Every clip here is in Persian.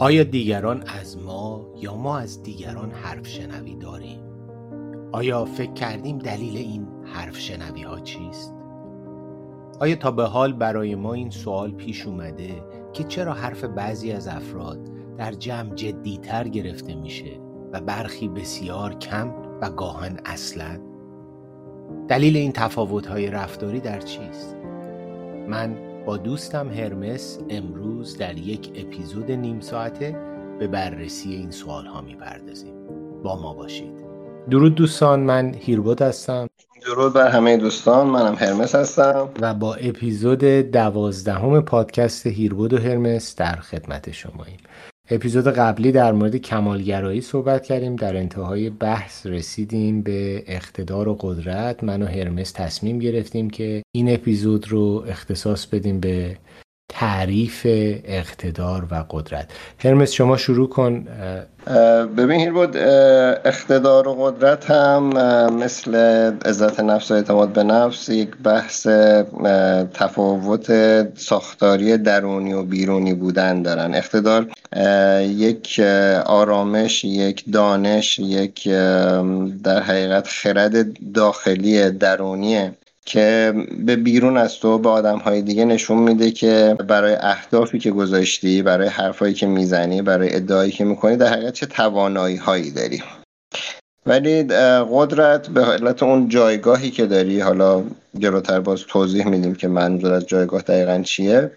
آیا دیگران از ما یا ما از دیگران حرف شنوی داریم؟ آیا فکر کردیم دلیل این حرف شنوی ها چیست؟ آیا تا به حال برای ما این سوال پیش اومده که چرا حرف بعضی از افراد در جمع جدیتر گرفته میشه و برخی بسیار کم و گاهن اصلا؟ دلیل این تفاوت های رفتاری در چیست؟ من با دوستم هرمس امروز در یک اپیزود نیم ساعته به بررسی این سوال ها می‌پردازیم. با ما باشید. درود دوستان من هیربود هستم. درود بر همه دوستان منم هرمس هستم. و با اپیزود دوازدهم پادکست هیربود و هرمس در خدمت شماییم. اپیزود قبلی در مورد کمالگرایی صحبت کردیم. در انتهای بحث رسیدیم به اقتدار و قدرت. من و هرمس تصمیم گرفتیم که این اپیزود رو اختصاص بدیم به تعریف اقتدار و قدرت. هرمس شما شروع کن. ببین بود اقتدار و قدرت هم مثل عزت نفس و اعتماد به نفس یک بحث تفاوت ساختاری درونی و بیرونی بودن دارن. اقتدار یک آرامش یک دانش یک در حقیقت خرد داخلی درونیه. که به بیرون از تو به آدم های دیگه نشون میده که برای اهدافی که گذاشتی برای حرفایی که می‌زنی برای ادعایی که می‌کنی در حقیقت چه توانایی هایی داری. ولی قدرت به حالت اون جایگاهی که داری حالا جلوتر باز توضیح میدیم که منظور از جایگاه دقیقا چیه.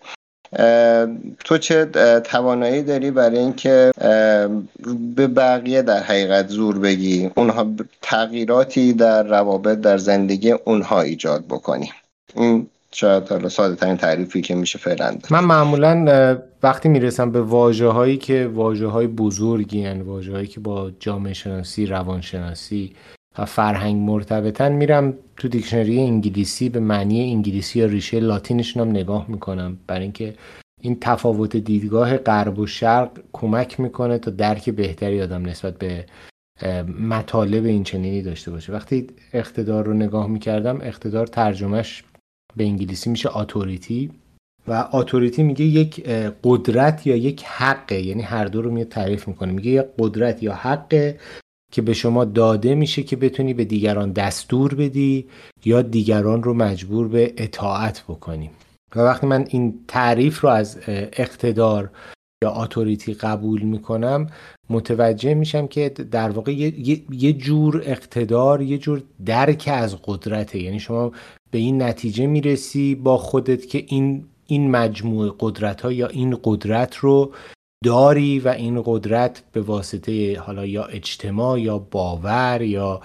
تو چه توانایی داری برای اینکه به بقیه در حقیقت زور بگی؟ اونها تغییراتی در روابط در زندگی اونها ایجاد بکنی. این شاید حالا ساده ترین تعریفی که میشه فعلا من معمولا وقتی می‌رسم به واجه هایی که واجه های بزرگی هن واجه که با جامعه شناسی روانشناسی و فرهنگ مرتبطن میرم تو دیکشنری انگلیسی به معنی انگلیسی یا ریشه لاتینشون هم نگاه می‌کنم. برای اینکه این تفاوت دیدگاه غرب و شرق کمک می‌کنه تا درک بهتری آدم نسبت به مطالب این چنینی داشته باشه. وقتی اقتدار رو نگاه می‌کردم اقتدار ترجمهش به انگلیسی میشه اتوریتی و اتوریتی میگه یک قدرت یا یک حقه. یعنی هر دو رو میاد تعریف می‌کنه. میگه یک قدرت یا حقه که به شما داده میشه که بتونی به دیگران دستور بدی یا دیگران رو مجبور به اطاعت بکنی. و وقتی من این تعریف رو از اقتدار یا اتوریتی قبول می‌کنم متوجه میشم که در واقع یه،, جور اقتدار یه جور درک از قدرته. یعنی شما به این نتیجه می‌رسی با خودت که این این مجموعه قدرت ها یا این قدرت رو داری و این قدرت به واسطه حالا یا اجتماع یا باور یا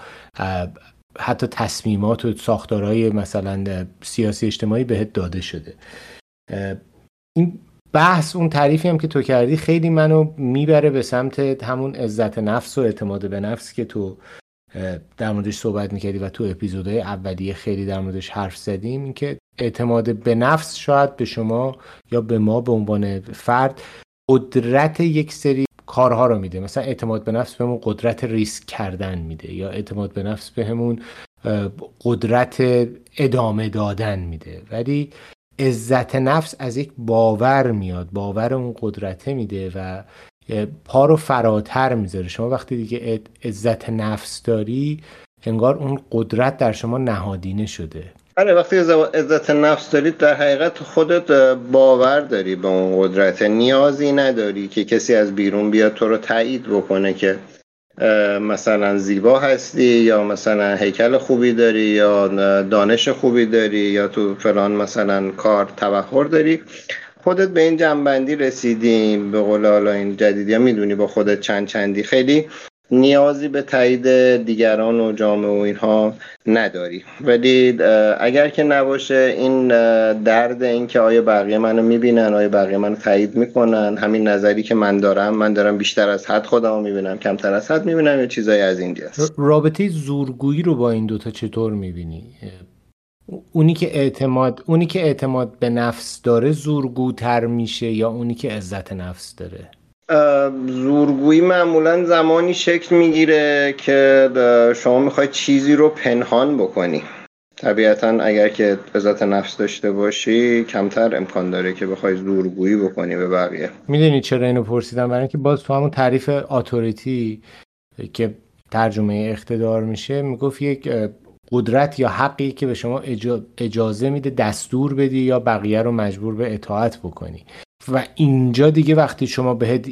حتی تصمیمات و ساختارهای مثلا سیاسی اجتماعی بهت داده شده. این بحث اون تعریفی هم که تو کردی خیلی منو می‌بره به سمت همون عزت نفس و اعتماد به نفس که تو در موردش صحبت می‌کردی و تو اپیزودهای اولیه خیلی در موردش حرف زدیم اینکه اعتماد به نفس شاید به شما یا به ما به عنوان فرد قدرت یک سری کارها رو میده. مثلا اعتماد به نفس بهمون قدرت ریسک کردن میده یا اعتماد به نفس بهمون قدرت ادامه دادن میده. ولی عزت نفس از یک باور میاد باور اون قدرته میده و پا رو فراتر می‌ذاره. شما وقتی دیگه عزت نفس داری انگار اون قدرت در شما نهادینه شده. آره وقتی عزت نفس دارید در حقیقت خودت باور داری به اون قدرت. نیازی نداری که کسی از بیرون بیاد تو رو تایید بکنه که مثلا زیبا هستی یا مثلا هیکل خوبی داری یا دانش خوبی داری یا تو فلان مثلا کار توخر داری. خودت به این جنبندی رسیدیم به قول حالا این جدیدی می‌دونی با خودت چند چندی. خیلی نیازی به تایید دیگران و جامعه و اینها نداری. ولی اگر که نباشه این درد این که آیا بقیه منو می‌بینن آیا بقیه منو تایید می‌کنن همین نظری که من دارم من دارم بیشتر از حد خودم می‌بینم کمتر از حد می‌بینم یا چیزایی از این رابطه زورگویی رو با این دوتا چطور می‌بینی؟ اونی که اعتماد اونی که اعتماد به نفس داره زورگوتر میشه یا اونی که عزت نفس داره؟ زورگویی معمولا زمانی شکل می‌گیره که شما می‌خواید چیزی رو پنهان بکنی. طبیعتا اگر که عزت نفس داشته باشی کمتر امکان داره که بخوای زورگویی بکنی به بقیه. می‌دونی چرا اینو پرسیدم؟ برای اینکه باز تو همون تعریف اتوریتی که ترجمه اقتدار میشه می‌گفت یک قدرت یا حقی که به شما اجازه میده دستور بدی یا بقیه رو مجبور به اطاعت بکنی. و اینجا دیگه وقتی شما بهت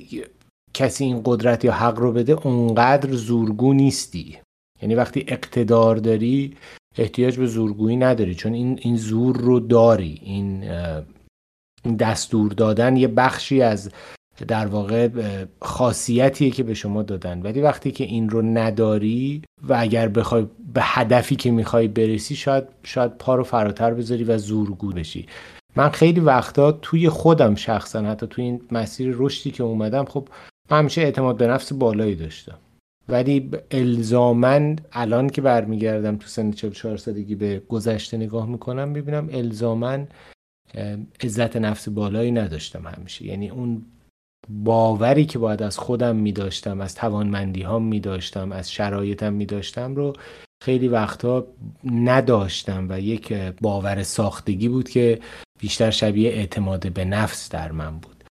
کسی این قدرت یا حق رو بده اونقدر زورگو نیستی. یعنی وقتی اقتدار داری احتیاج به زورگویی نداری. چون این, این زور رو داری. این دستور دادن یه بخشی از در واقع خاصیتیه که به شما دادن. ولی وقتی که این رو نداری و اگر بخوای به هدفی که می‌خوای برسی شاید شاید پا رو فراتر بذاری و زورگو بشی. من خیلی وقتا توی خودم شخصا حتی توی این مسیر رشدی که اومدم خب من همیشه اعتماد به نفس بالایی داشتم. ولی الزامن الان که برمیگردم تو سن 44 سالگی به گذشته نگاه می‌کنم می‌بینم الزامن عزت نفس بالایی نداشتم همیشه. یعنی اون باوری که باید از خودم میداشتم از توانمندی ها میداشتم از شرایطم میداشتم رو خیلی وقتا نداشتم. و یک باور ساختگی بود که بیشتر شبیه اعتماد به نفس در من بود.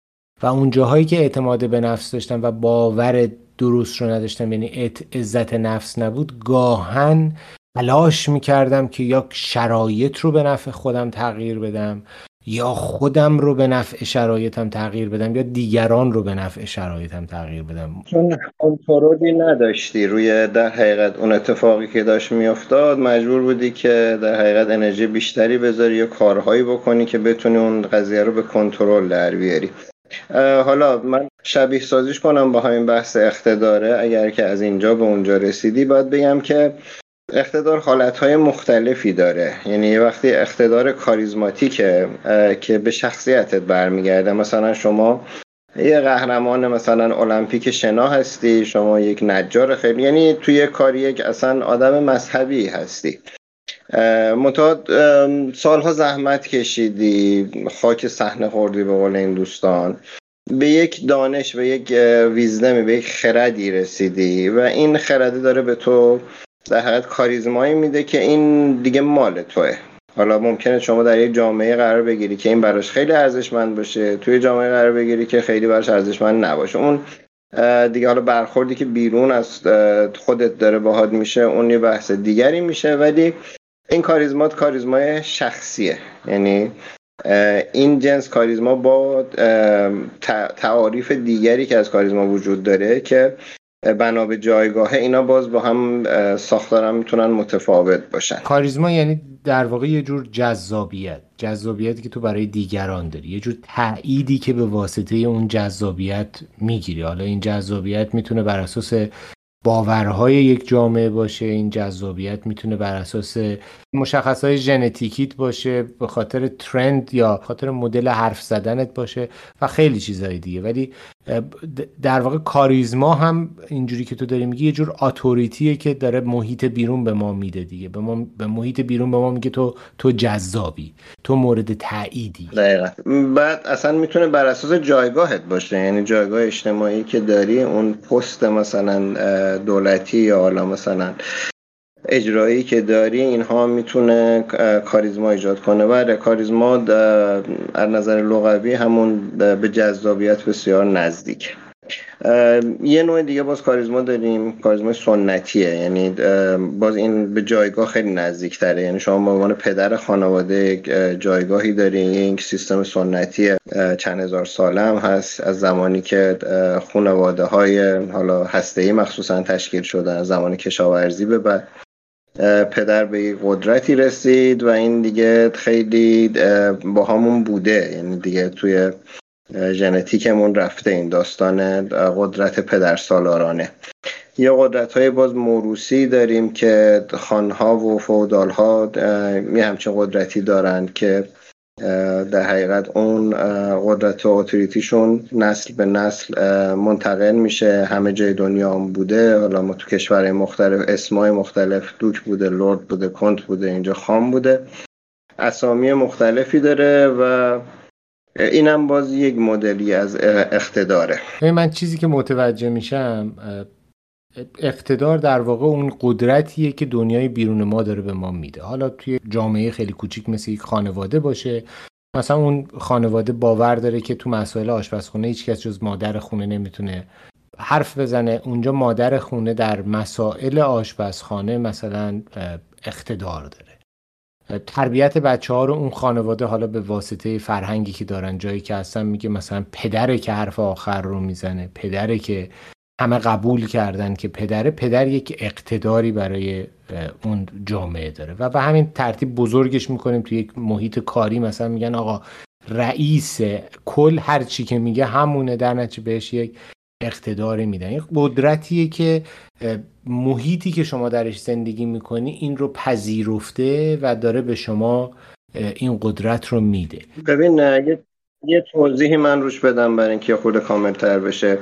و اون جاهایی که اعتماد به نفس داشتم و باور درست رو نداشتم یعنی عزت نفس نبود گاهن تلاش می‌کردم که یا شرایط رو به نفع خودم تغییر بدم. یا خودم رو به نفع شرایطم تغییر بدم یا دیگران رو به نفع شرایطم تغییر بدم؟ چون کنترلی نداشتی روی در حقیقت اون اتفاقی که داشت میافتاد مجبور بودی که در حقیقت انرژی بیشتری بذاری یا کارهایی بکنی که بتونی اون قضیه رو به کنترل در بیاری. حالا من شبیه سازیش کنم با همین بحث اقتداره. اگر که از اینجا به اونجا رسیدی باید بگم که اقتدار حالتهای مختلفی داره. یعنی یه وقتی اقتدار کاریزماتیکه که به شخصیتت برمیگرده. مثلا شما یه قهرمان مثلا المپیک شنا هستی شما یک نجار خیلی یعنی توی کاری یک اصلا آدم مذهبی هستی. متاد سالها زحمت کشیدی خاک صحنه خوردی به قول این دوستان. به یک دانش به یک ویزدمی به یک خردی رسیدی و این خرده داره به تو در حقیقت کاریزمایی میده که این دیگه مال توه. حالا ممکنه شما در یک جامعه قرار بگیری که این براش خیلی ارزشمند باشه توی جامعه قرار بگیری که خیلی براش ارزشمند نباشه. اون دیگه حالا برخوردی که بیرون از خودت داره باهات میشه اون یه بحث دیگری میشه. ولی این کاریزمات کاریزمای شخصیه. یعنی این جنس کاریزما با تعاریف دیگری که از کاریزما وجود داره که بنا به جایگاه اینا باز با هم ساختارم می‌تونن متفاوت باشن. کاریزما یعنی در واقع یه جور جذابیت. جذابیتی که تو برای دیگران داری. یه جور تأییدی که به واسطه اون جذابیت می‌گیری. حالا این جذابیت می‌تونه بر اساس باورهای یک جامعه باشه. این جذابیت می‌تونه بر اساس مشخصهای ژنتیکیت باشه. به خاطر ترند یا خاطر مدل حرف زدنت باشه و خیلی چیزهای دیگه. ولی در واقع کاریزما هم اینجوری که تو داری میگی یه جور اتوریتیه که داره محیط بیرون به ما میده دیگه. به ما به محیط بیرون به ما میگه تو تو جذابی تو مورد تاییدی دقیقا. بعد اصلا می‌تونه بر اساس جایگاهت باشه. یعنی جایگاه اجتماعی که داری اون پست مثلا دولتی یا حالا مثلا اجرایی که داری اینها می‌تونه کاریزما ایجاد کنه. و کاریزما از نظر لغوی همون به جذابیت بسیار نزدیک. یه نوع دیگه باز کاریزما داریم کاریزما سنتیه. یعنی باز این به جایگاه خیلی نزدیک تره یعنی شما به عنوان پدر خانواده جایگاهی داری. این سیستم سنتی چند هزار ساله هم هست. از زمانی که خانواده های حالا هسته ای مخصوصا تشکیل شدن از زمان کشاورزی به بعد. پدر به یک قدرتی رسید و این دیگه خیلی با همون بوده. یعنی دیگه توی ژنتیکمون رفته این داستان قدرت پدر سالارانه. یه قدرت های باز موروسی داریم که خانها و فودال می همچین قدرتی دارند که در حقیقت اون قدرت و اتوریتیشون نسل به نسل منتقل میشه. همه جای دنیا هم بوده. حالا ما تو کشورهای مختلف اسمای مختلف دوک بوده لورد بوده کنت بوده اینجا خام بوده. اسامی مختلفی داره و اینم باز یک مدلی از اقتداره. من چیزی که متوجه میشم اقتدار در واقع اون قدرتیه که دنیای بیرون ما داره به ما میده. حالا توی جامعه خیلی کوچیک مثل یک خانواده باشه مثلا اون خانواده باور داره که تو مسائل آشپزخونه هیچ کس جز مادر خونه نمی‌تونه حرف بزنه. اونجا مادر خونه در مسائل آشپزخانه مثلا اقتدار داره. تربیت بچه ها رو اون خانواده حالا به واسطه فرهنگی که دارن جایی که هستن میگه مثلا پدره که حرف آخر رو می‌زنه پدره که همه قبول کردن که پدره پدر یک اقتداری برای اون جامعه داره. و به همین ترتیب بزرگش می‌کنیم تو یک محیط کاری. مثلا میگن آقا رئیس کل هر چی که میگه همونه در نتیجه بهش یک اقتداری میدن. یک قدرتیه که محیطی که شما درش زندگی می‌کنی این رو پذیرفته و داره به شما این قدرت رو میده. ببین یه, توضیحی من روش بدم برای اینکه خود کاملتر بشه.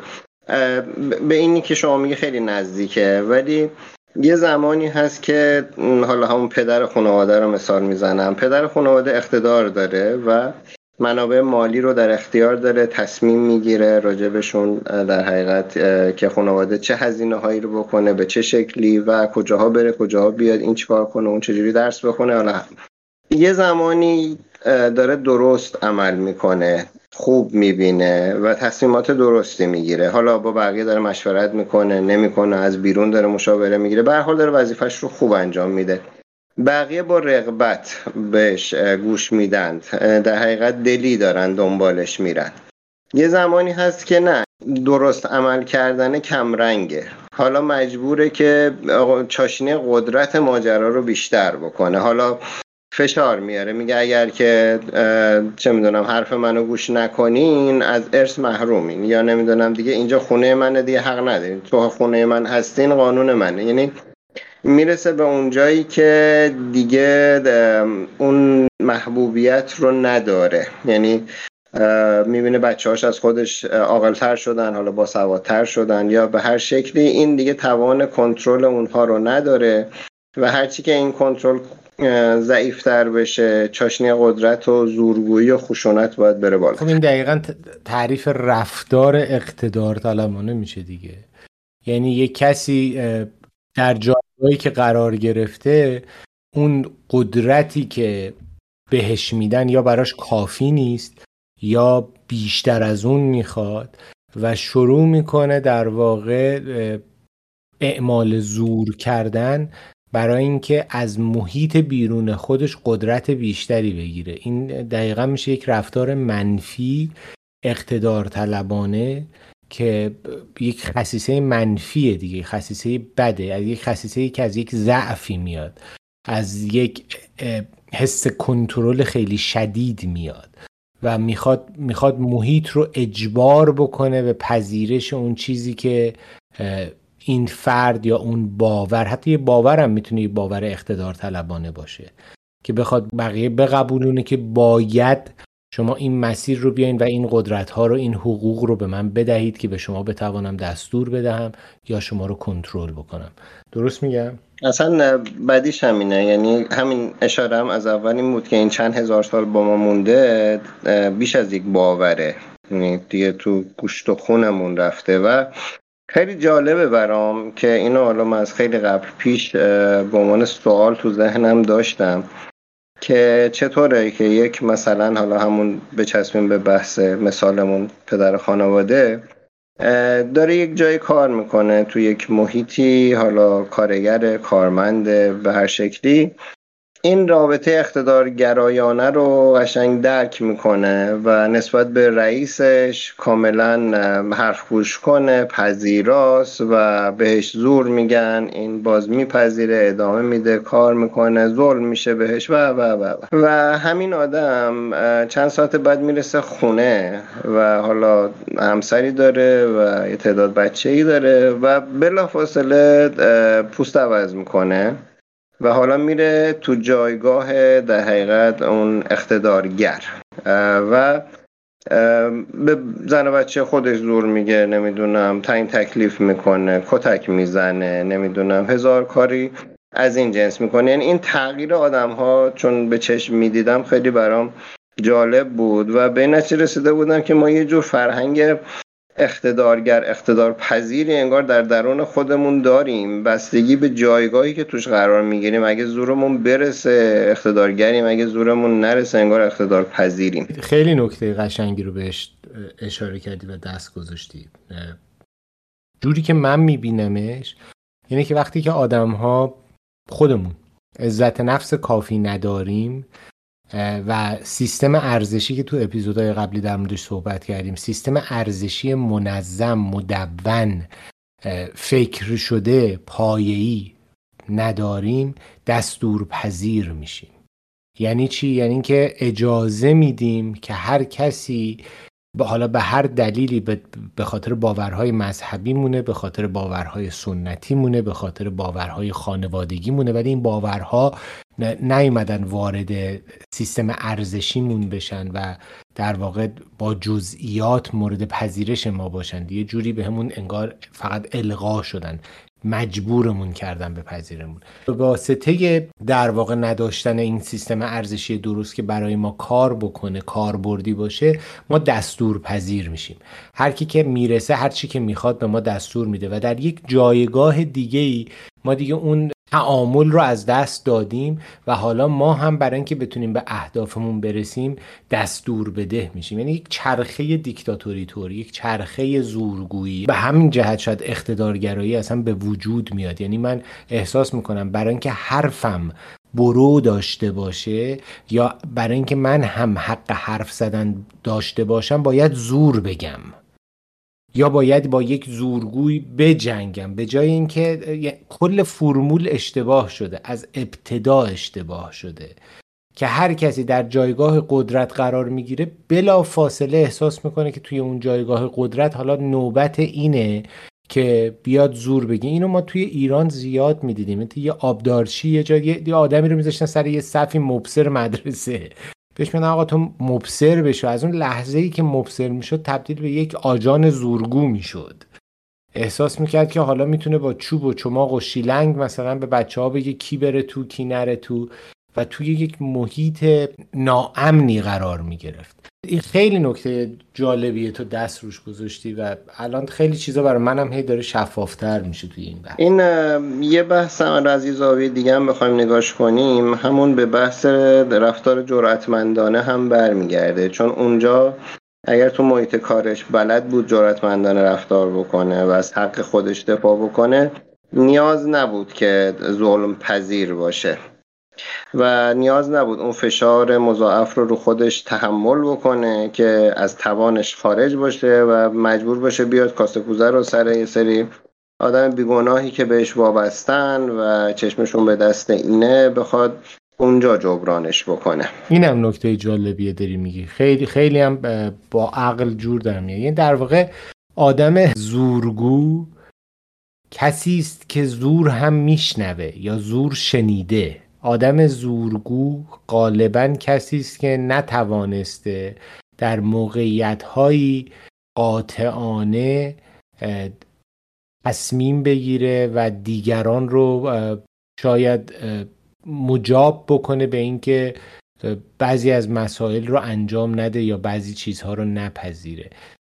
به اینی که شما میگه خیلی نزدیکه ولی یه زمانی هست که حالا همون پدر خانواده رو مثال می‌زنم. پدر خانواده اقتدار داره و منابع مالی رو در اختیار داره تصمیم می‌گیره راجبشون در حقیقت که خانواده چه هزینه هایی رو بکنه به چه شکلی و کجاها بره کجاها بیاد این چیکار کنه اون چجوری درس بخونه حالا یه زمانی داره درست عمل می‌کنه. خوب می‌بینه و تصمیمات درستی می‌گیره. حالا با بقیه داره مشورت می‌کنه نمی‌کنه از بیرون داره مشاوره می‌گیره. به حال داره وظیفش رو خوب انجام میده. بقیه با رغبت بهش گوش میدن در حقیقت دلی دارن دنبالش میرن. یه زمانی هست که نه درست عمل کردن کمرنگه. حالا مجبوره که چاشنی قدرت ماجرا رو بیشتر بکنه. حالا فشار میاره. میگه اگر که چه می‌دونم حرف منو گوش نکنین از ارث محرومین. یا نمی‌دونم دیگه اینجا خونه منه دیگه حق ندارین. تو خونه من هستین قانون منه. یعنی می‌رسه به اونجایی که دیگه اون محبوبیت رو نداره. یعنی می‌بینه بچه هاش از خودش عاقلتر شدن حالا با سوادتر شدن. یا به هر شکلی این دیگه توان کنترل اونها رو نداره. و هرچی که این کنترل ضعیفتر بشه چاشنی قدرت و زورگویی و خشونت باید بره بالا. خب این دقیقا تعریف رفتار اقتدار طلبانه میشه دیگه. یعنی یک کسی در جایگاهی که قرار گرفته اون قدرتی که بهش میدن یا براش کافی نیست یا بیشتر از اون می‌خواد و شروع می‌کنه در واقع اعمال زور کردن برای اینکه از محیط بیرون خودش قدرت بیشتری بگیره. این دقیقا میشه یک رفتار منفی اقتدار طلبانه که یک خصیصه منفیه دیگه خصیصه بده از یک خصیصه که از یک ضعفی میاد. از یک حس کنترل خیلی شدید میاد و می‌خواد می‌خواد محیط رو اجبار بکنه به پذیرش اون چیزی که این فرد یا اون باور حتی یه باور هم می‌تونه یه باور اقتدار طلبانه باشه که بخواد بقیه بقبولونه که باید شما این مسیر رو بیاین و این قدرت ها رو این حقوق رو به من بدهید که به شما بتوانم دستور بدهم یا شما رو کنترل بکنم. درست میگم؟ اصلا بعدیش همینه. یعنی همین اشاره هم از اول این بود که این چند هزار سال با ما مونده بیش از یک باوره. یعنی دیگه تو گوشت و خونمون رفته و خیلی جالبه برام که اینو حالا من از خیلی قبل پیش به عنوان سوال تو ذهنم داشتم که چطوره که یک مثلا حالا همون بچسبیم به بحث مثالمون پدر خانواده داره یک جای کار می‌کنه تو یک محیطی حالا کارگر کارمند به هر شکلی. این رابطه اقتدار گرایانه رو قشنگ درک می‌کنه و نسبت به رئیسش کاملا حرف گوش کنه پذیراست و بهش زور میگن این باز میپذیره ادامه میده کار می‌کنه ظلم میشه بهش و و و و. همین آدم چند ساعت بعد می‌رسه خونه و حالا همسری داره و یه تعداد بچه ای داره و بلافاصله پوست عوض می‌کنه. و حالا میره تو جایگاه در حقیقت اون اقتدارگر. و به زن و بچه خودش زور میگه نمی‌دونم تعیین تکلیف می‌کنه کتک می‌زنه نمی‌دونم هزار کاری از این جنس می‌کنه. یعنی این تغییر آدم ها چون به چشم می‌دیدم خیلی برام جالب بود و به این رسیده بودم که ما یه جور فرهنگ اقتدارگر اقتدار پذیری انگار در درون خودمون داریم. بستگی به جایگاهی که توش قرار می‌گیریم. اگه زورمون برسه اقتدارگریم. اگه زورمون نرسه انگار اقتدار پذیریم خیلی نکته قشنگی رو بهش اشاره کردی و دست گذاشتی. جوری که من میبینمش یعنی که وقتی که آدم ها خودمون عزت نفس کافی نداریم و سیستم ارزشی که تو اپیزودهای قبلی در موردش صحبت کردیم سیستم ارزشی منظم مدون فکر شده پایه‌ای نداریم دستور پذیر میشیم. یعنی چی؟ یعنی که اجازه میدیم که هر کسی حالا به هر دلیلی به خاطر باورهای مذهبی مونه به خاطر باورهای سنتی مونه به خاطر باورهای خانوادگی مونه ولی این باورها نیومدن وارد سیستم ارزشیمون بشن و در واقع با جزئیات مورد پذیرش ما باشن. یه جوری به همون انگار فقط القا شدن. مجبورمون کردن به پذیرمون واسطه در واقع نداشتن این سیستم ارزشی درست که برای ما کار بکنه کاربردی باشه ما دستور پذیر میشیم. هر کی که می‌رسه هر چی که می‌خواد به ما دستور میده و در یک جایگاه دیگه ای ما دیگه اون تعامل رو از دست دادیم و حالا ما هم برای اینکه بتونیم به اهدافمون برسیم دستور بده میشیم. یعنی یک چرخه دیکتاتوری طور یک چرخه زورگویی. به همین جهت شاید اقتدارگرایی اصلا به وجود میاد. یعنی من احساس می‌کنم برای اینکه حرفم برو داشته باشه یا برای اینکه من هم حق حرف زدن داشته باشم باید زور بگم. یا باید با یک زورگوی بجنگم. به جای اینکه کل فرمول اشتباه شده از ابتدا اشتباه شده که هر کسی در جایگاه قدرت قرار می‌گیره بلا فاصله احساس می‌کنه که توی اون جایگاه قدرت حالا نوبت اینه که بیاد زور بگی اینو ما توی ایران زیاد می‌دیدیم. یه آبدارچی یه جای یه آدمی رو میذاشتن سر یه صفی مبصر مدرسه. بهش میگن آقا تو مبصر بشو. از اون لحظه ای که مبصر می‌شد تبدیل به یک آجان زورگو می‌شد. احساس می‌کرد که حالا می‌تونه با چوب و چماق و شیلنگ مثلا به بچه ها بگه کی بره تو کی نره تو و توی یک محیط ناامنی قرار می‌گرفت. این خیلی نکته جالبیه تو دست روش گذاشتی و الان خیلی چیزا برای منم هی داره شفافتر میشه توی این بحث. این یه بحث از این زاویه دیگه هم بخوایم نگاش کنیم. همون به بحث رفتار جرأتمندانه هم برمیگرده. چون اونجا اگر تو محیط کارش بلد بود جرأتمندانه رفتار بکنه و از حق خودش دفاع بکنه نیاز نبود که ظلم پذیر باشه. و نیاز نبود اون فشار مضاعف رو رو خودش تحمل بکنه که از توانش خارج باشه و مجبور باشه بیاد کاسه کوزه رو سر یه سری آدم بیگناهی که بهش وابستن و چشمشون به دست اینه بخواد اونجا جبرانش بکنه. اینم نکته جالبیه داری میگی. خیلی خیلی هم با عقل جور در میاد. یعنی در واقع آدم زورگو کسی است که زور هم میشنوه یا زور شنیده. آدم زورگو غالبا کسی است که نتوانسته در موقعیت هایی قاطعانه تصمیم بگیره و دیگران رو شاید مجاب بکنه به اینکه بعضی از مسائل رو انجام نده یا بعضی چیزها رو نپذیره.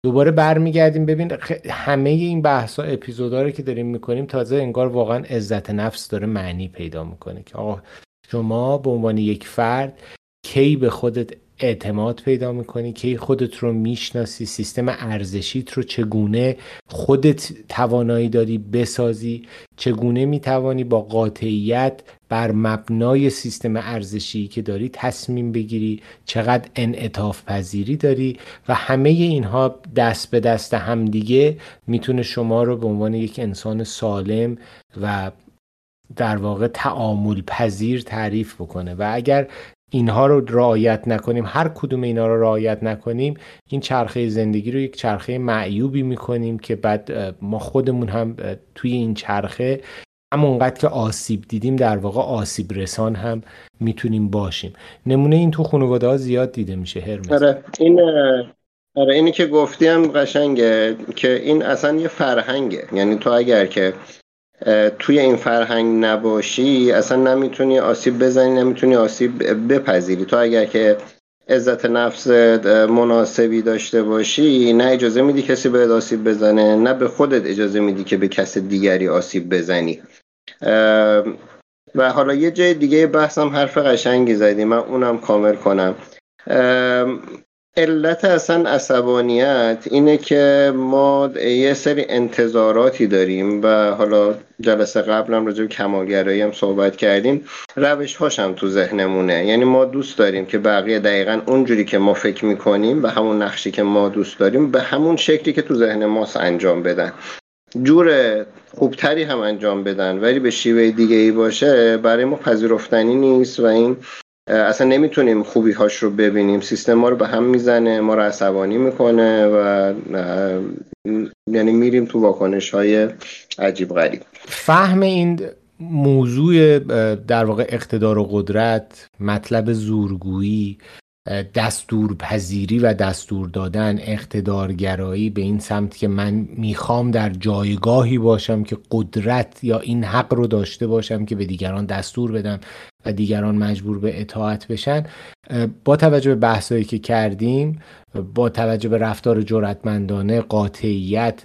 دوباره برمیگردیم. ببین همه این بحث ها اپیزودا که داریم می‌کنیم تازه انگار واقعا عزت نفس داره معنی پیدا می‌کنه که آقا شما به عنوان یک فرد کی به خودت اعتماد پیدا می‌کنی کی خودت رو می‌شناسی سیستم ارزشیت رو چگونه خودت توانایی داری بسازی چگونه می‌توانی با قاطعیت بر مبنای سیستم ارزشی که داری تصمیم بگیری چقدر انعطاف پذیری داری و همه اینها دست به دست همدیگه می‌تونه شما رو به عنوان یک انسان سالم و در واقع تعامل پذیر تعریف بکنه. و اگر اینها رو رعایت نکنیم. هر کدوم اینا رو رعایت نکنیم این چرخه زندگی رو یک چرخه معیوبی می‌کنیم که بعد ما خودمون هم توی این چرخه همونقدر که آسیب دیدیم در واقع آسیب رسان هم می‌تونیم باشیم. نمونه این تو خانواده ها زیاد دیده میشه هرمز. آره این آره اینی که گفتیم قشنگه که این اصلا یه فرهنگه. یعنی تو اگر که توی این فرهنگ نباشی اصلا نمی‌تونی آسیب بزنی نمی‌تونی آسیب بپذیری. تو اگر که عزت نفس مناسبی داشته باشی نه اجازه میدی کسی به آسیب بزنه نه به خودت اجازه میدی که به کس دیگری آسیب بزنی. و حالا یه جای دیگه بحثم حرف قشنگی زدی من اونم کامل کنم. علت اصلا عصبانیت اینه که ما یه سری انتظاراتی داریم و حالا جلسه قبلم راجع به کمالگرایی هم صحبت کردیم. روش هاشم تو ذهنمونه. یعنی ما دوست داریم که بقیه دقیقا اونجوری که ما فکر می‌کنیم به همون نقشی که ما دوست داریم به همون شکلی که تو ذهن ماست انجام بدن. جور خوبتری هم انجام بدن ولی به شیوه دیگه ای باشه برای ما پذیرفتنی نیست و این اصلا نمی‌تونیم خوبی هاش رو ببینیم. سیستم ما رو به هم می‌زنه ما رو عصبانی می‌کنه و یعنی میریم تو واکنش های عجیب غریب. فهم این موضوع در واقع اقتدار و قدرت مطلب زورگویی دستور پذیری و دستور دادن اقتدارگرایی به این سمت که من می‌خوام در جایگاهی باشم که قدرت یا این حق رو داشته باشم که به دیگران دستور بدم و دیگران مجبور به اطاعت بشن با توجه به بحثایی که کردیم با توجه به رفتار جرأتمندانه قاطعیت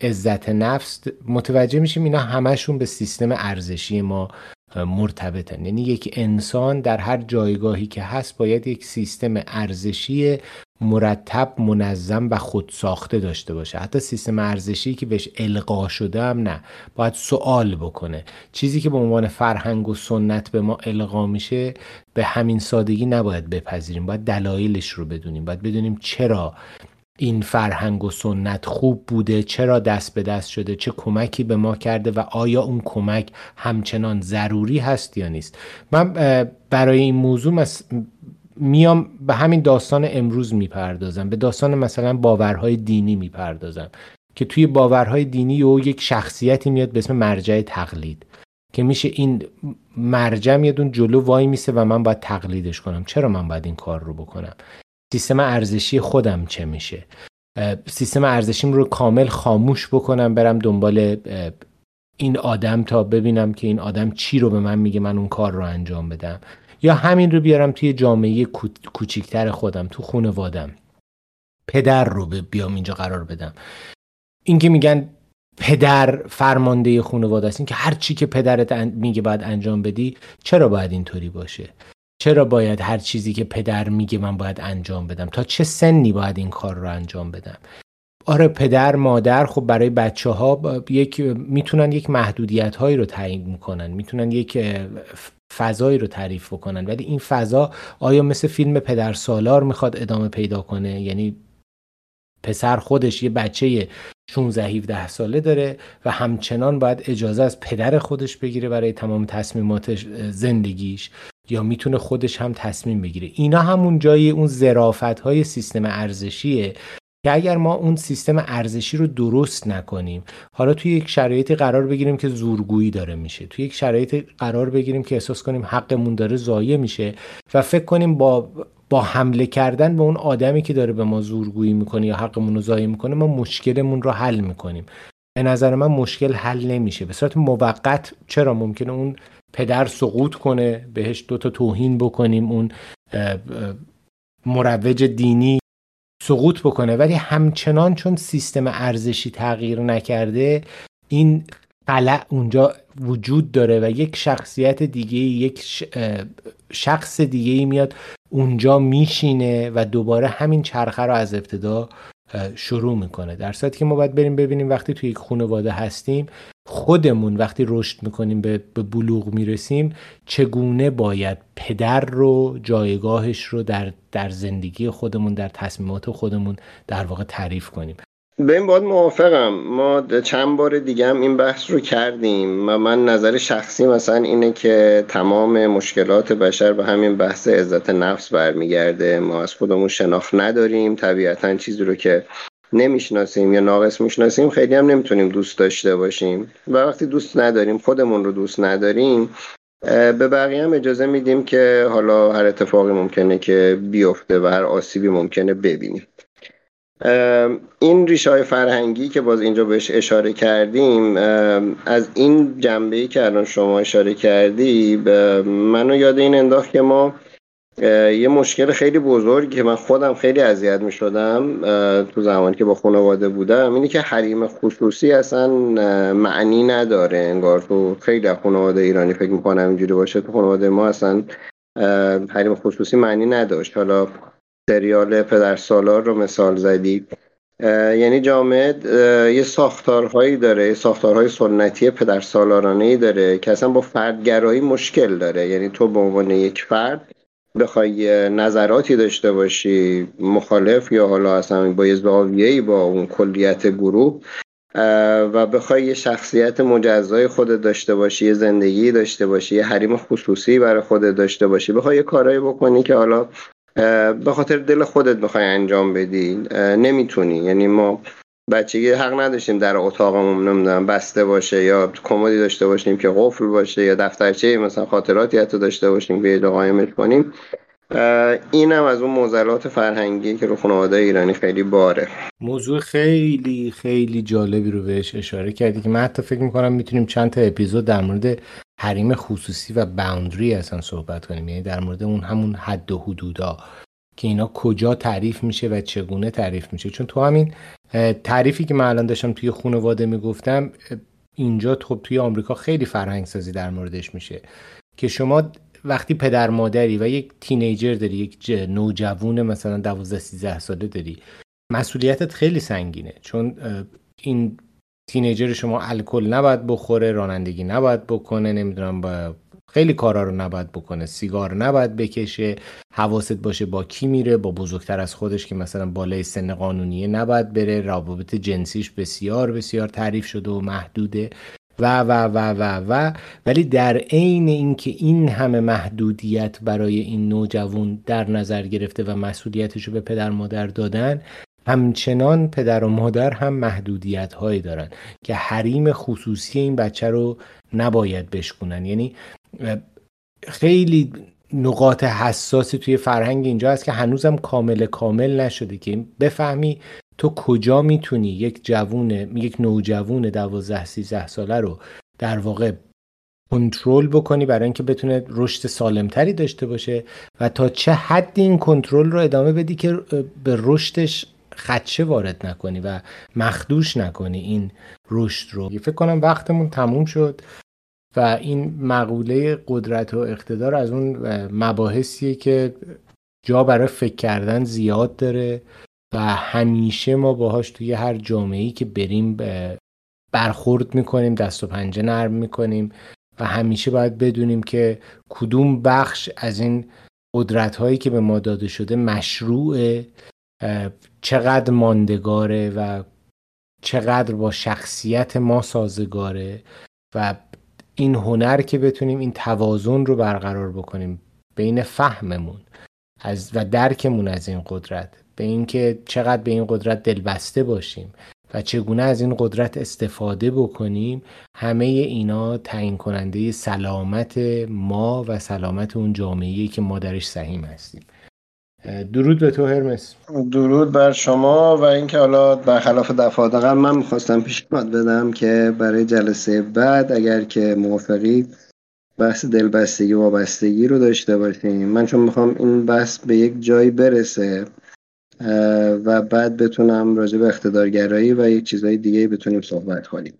عزت نفس متوجه میشیم اینا همشون به سیستم ارزشی ما مرتبطن یعنی یک انسان در هر جایگاهی که هست باید یک سیستم ارزشی مرتب منظم و خود ساخته داشته باشه. حتی سیستم ارزشی که بهش القا شده هم نه. باید سوال بکنه. چیزی که به عنوان فرهنگ و سنت به ما القا میشه به همین سادگی نباید بپذیریم. باید دلایلش رو بدونیم. باید بدونیم چرا این فرهنگ و سنت خوب بوده چرا دست به دست شده؟ چه کمکی به ما کرده و آیا اون کمک همچنان ضروری هست یا نیست؟ من برای این موضوع میام به همین داستان امروز می‌پردازم. به داستان مثلا باورهای دینی می‌پردازم که توی باورهای دینی و یک شخصیتی میاد به اسم مرجع تقلید که میشه این مرجع میاد اون جلو وای میسه و من باید تقلیدش کنم. چرا من باید این کار رو بکنم؟ سیستم ارزشی خودم چه میشه. سیستم ارزشیم رو کامل خاموش بکنم برم دنبال این آدم تا ببینم که این آدم چی رو به من میگه من اون کار رو انجام بدم. یا همین رو بیارم توی جامعه کوچیکتر خودم تو خانوادم پدر رو بیام اینجا قرار بدم. این که میگن پدر فرمانده خانواده است این که هر چی که پدرت میگه باید انجام بدی چرا باید اینطوری باشه؟ چرا باید هر چیزی که پدر میگه من باید انجام بدم؟ تا چه سنی باید این کار رو انجام بدم؟ آره پدر مادر خب برای بچه ها یک می‌تونن یک محدودیت هایی رو تعیین می‌کنن می‌تونن یک فضایی رو تعریف بکنن. ولی این فضا آیا مثل فیلم پدر سالار می‌خواد ادامه پیدا کنه؟ یعنی پسر خودش یه بچه 16 17 ساله داره و همچنان باید اجازه از پدر خودش بگیره برای تمام تصمیمات زندگیش. یا می‌تونه خودش هم تصمیم بگیره. اینا همون جای اون زرافت های سیستم ارزشیه که اگر ما اون سیستم ارزشی رو درست نکنیم حالا توی یک شرایطی قرار بگیریم که زورگویی داره میشه. توی یک شرایطی قرار بگیریم که احساس کنیم حقمون داره ضایع میشه و فکر کنیم با با حمله کردن به اون آدمی که داره به ما زورگویی می‌کنه یا حقمون رو ضایع می‌کنه ما مشکلمون رو حل می‌کنیم. به نظر من مشکل حل نمیشه. به صورت موقت چرا ممکنه اون پدر سقوط کنه بهش دوتا توهین بکنیم اون مروج دینی سقوط بکنه. ولی همچنان چون سیستم ارزشی تغییر نکرده این قلع اونجا وجود داره و یک شخصیت دیگه یک شخص دیگه میاد اونجا میشینه و دوباره همین چرخه رو از ابتدا شروع می‌کنه. در صورتی که ما باید بریم ببینیم وقتی توی یک خانواده هستیم خودمون وقتی رشد می‌کنیم به, بلوغ می‌رسیم چگونه باید پدر رو جایگاهش رو در, در زندگی خودمون در تصمیمات خودمون در واقع تعریف کنیم؟ به این باید موافقم. ما چند بار دیگه هم این بحث رو کردیم و من نظر شخصی مثلا اینه که تمام مشکلات بشر به همین بحث عزت نفس برمیگرده. ما از خودمون شناخت نداریم. طبیعتا چیزی رو که نمی‌شناسیم یا ناقص می‌شناسیم خیلی هم نمی‌تونیم دوست داشته باشیم. و وقتی دوست نداریم خودمون رو دوست نداریم به بقیه هم اجازه میدیم که حالا هر اتفاقی ممکنه که بیفته و هر آسیبی ممکنه ببینیم. این ریشه های فرهنگی که باز اینجا بهش اشاره کردیم از این جنبه ای که الان شما اشاره کردی منو یاد این انداخت که ما یه مشکل خیلی بزرگی که من خودم خیلی اذیت می شدم تو زمانی که با خانواده بودم اینه که حریم خصوصی اصلا معنی نداره. انگار تو خیلی خانواده ایرانی فکر می‌کنم اینجوری باشه تو خانواده ما اصلا حریم خصوصی معنی نداشت. حالا سریال پدر سالار رو مثال زدی. یعنی جامعه یه ساختارهایی داره یه ساختارهای سنتی پدر سالارانه ای داره که اصلا با فردگرایی مشکل داره. یعنی تو به عنوان یک فرد بخوای نظراتی داشته باشی مخالف یا حالا اصلا با یه با اون کلیت گروه و بخوای یه شخصیت مجزای خودت داشته باشی یه زندگی داشته باشی یه حریم خصوصی برای خودت داشته باشی بخوای یه کارایی بکنی که حالا به خاطر دل خودت بخوای انجام بدی نمی‌تونی. یعنی ما بچگی حق نداشتیم در اتاقمون نمی‌دونم بسته باشه یا کمدی داشته باشیم که قفل باشه یا دفترچه مثلا خاطراتی حتی داشته باشیم که قایمش کنیم. اینم از اون موزلات فرهنگی که رو خانواده ایرانی خیلی باره. موضوع خیلی خیلی جالبی رو بهش اشاره کردی که من حتی فکر می‌کنم می‌تونیم چند تا اپیزود در مورد حریم خصوصی و باوندری اصلا صحبت کنیم. یعنی در مورد اون همون حد و حدودا که اینا کجا تعریف میشه و چگونه تعریف میشه. چون تو همین تعریفی که من الان داشتم توی خانواده می‌گفتم اینجا خب توی آمریکا خیلی فرهنگ سازی در موردش میشه که شما وقتی پدر مادری و یک تینیجر داری یک نوجوون مثلا 12 13 ساله داری مسئولیتت خیلی سنگینه. چون این تینیجر شما الکل نباید بخوره رانندگی نباید بکنه نمی‌دونم با خیلی کارا رو نباید بکنه. سیگار نباید بکشه. حواست باشه با کی میره با بزرگتر از خودش که مثلا بالای سن قانونیه نباید بره. روابط جنسیش بسیار بسیار تعریف شده و محدوده. و و و و و. ولی در عین اینکه این همه محدودیت برای این نوجوان در نظر گرفته و مسئولیتش رو به پدر مادر دادن همچنان پدر و مادر هم محدودیت هایی دارن که حریم خصوصی این بچه رو نباید بشکنن یعنی خیلی نقاط حساسی توی فرهنگ اینجا هست که هنوزم کامل کامل نشده که بفهمی تو کجا می‌تونی یک جوون یک نوجوون دوازده سیزده ساله رو در واقع کنترل بکنی برای اینکه بتونه رشد سالمتری داشته باشه و تا چه حدی این کنترل رو ادامه بدی که به رشدش خدشه وارد نکنی و مخدوش نکنی این رشد رو. فکر کنم وقتمون تموم شد. و این مقوله قدرت و اقتدار از اون مباحثیه که جا برای فکر کردن زیاد داره و همیشه ما باهاش توی هر جامعه‌ای که بریم برخورد می‌کنیم دست و پنجه نرم می‌کنیم و همیشه باید بدونیم که کدوم بخش از این قدرت هایی که به ما داده شده مشروعه چقدر ماندگاره و چقدر با شخصیت ما سازگاره و این هنر که بتونیم این توازن رو برقرار بکنیم بین فهممون از و درکمون از این قدرت به اینکه چقدر به این قدرت دلبسته باشیم و چگونه از این قدرت استفاده بکنیم همه اینا تعیین کننده سلامت ما و سلامت اون جامعه که ما درش سهیم هستیم. درود به تو هرمس. درود بر شما و اینکه حالا برخلاف دفعات قبل من می‌خواستم پیشنهاد بدم که برای جلسه بعد اگر که موافقی بحث دلبستگی وابستگی رو داشته باشیم من چون می‌خوام این بحث به یک جایی برسه و بعد بتونم راجع به اقتدارگرایی و یک چیزهای دیگه بتونیم صحبت کنیم.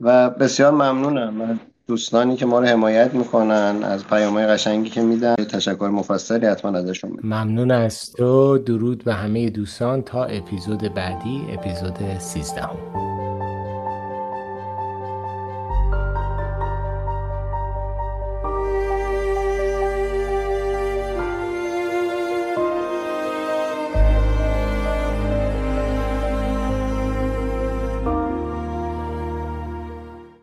و بسیار ممنونم. من دوستانی که ما رو حمایت می‌کنن از پیامهای قشنگی که میدن تشکر مفصلی حتما ازشون میدن ممنون از تو. درود به همه دوستان تا اپیزود بعدی اپیزود 13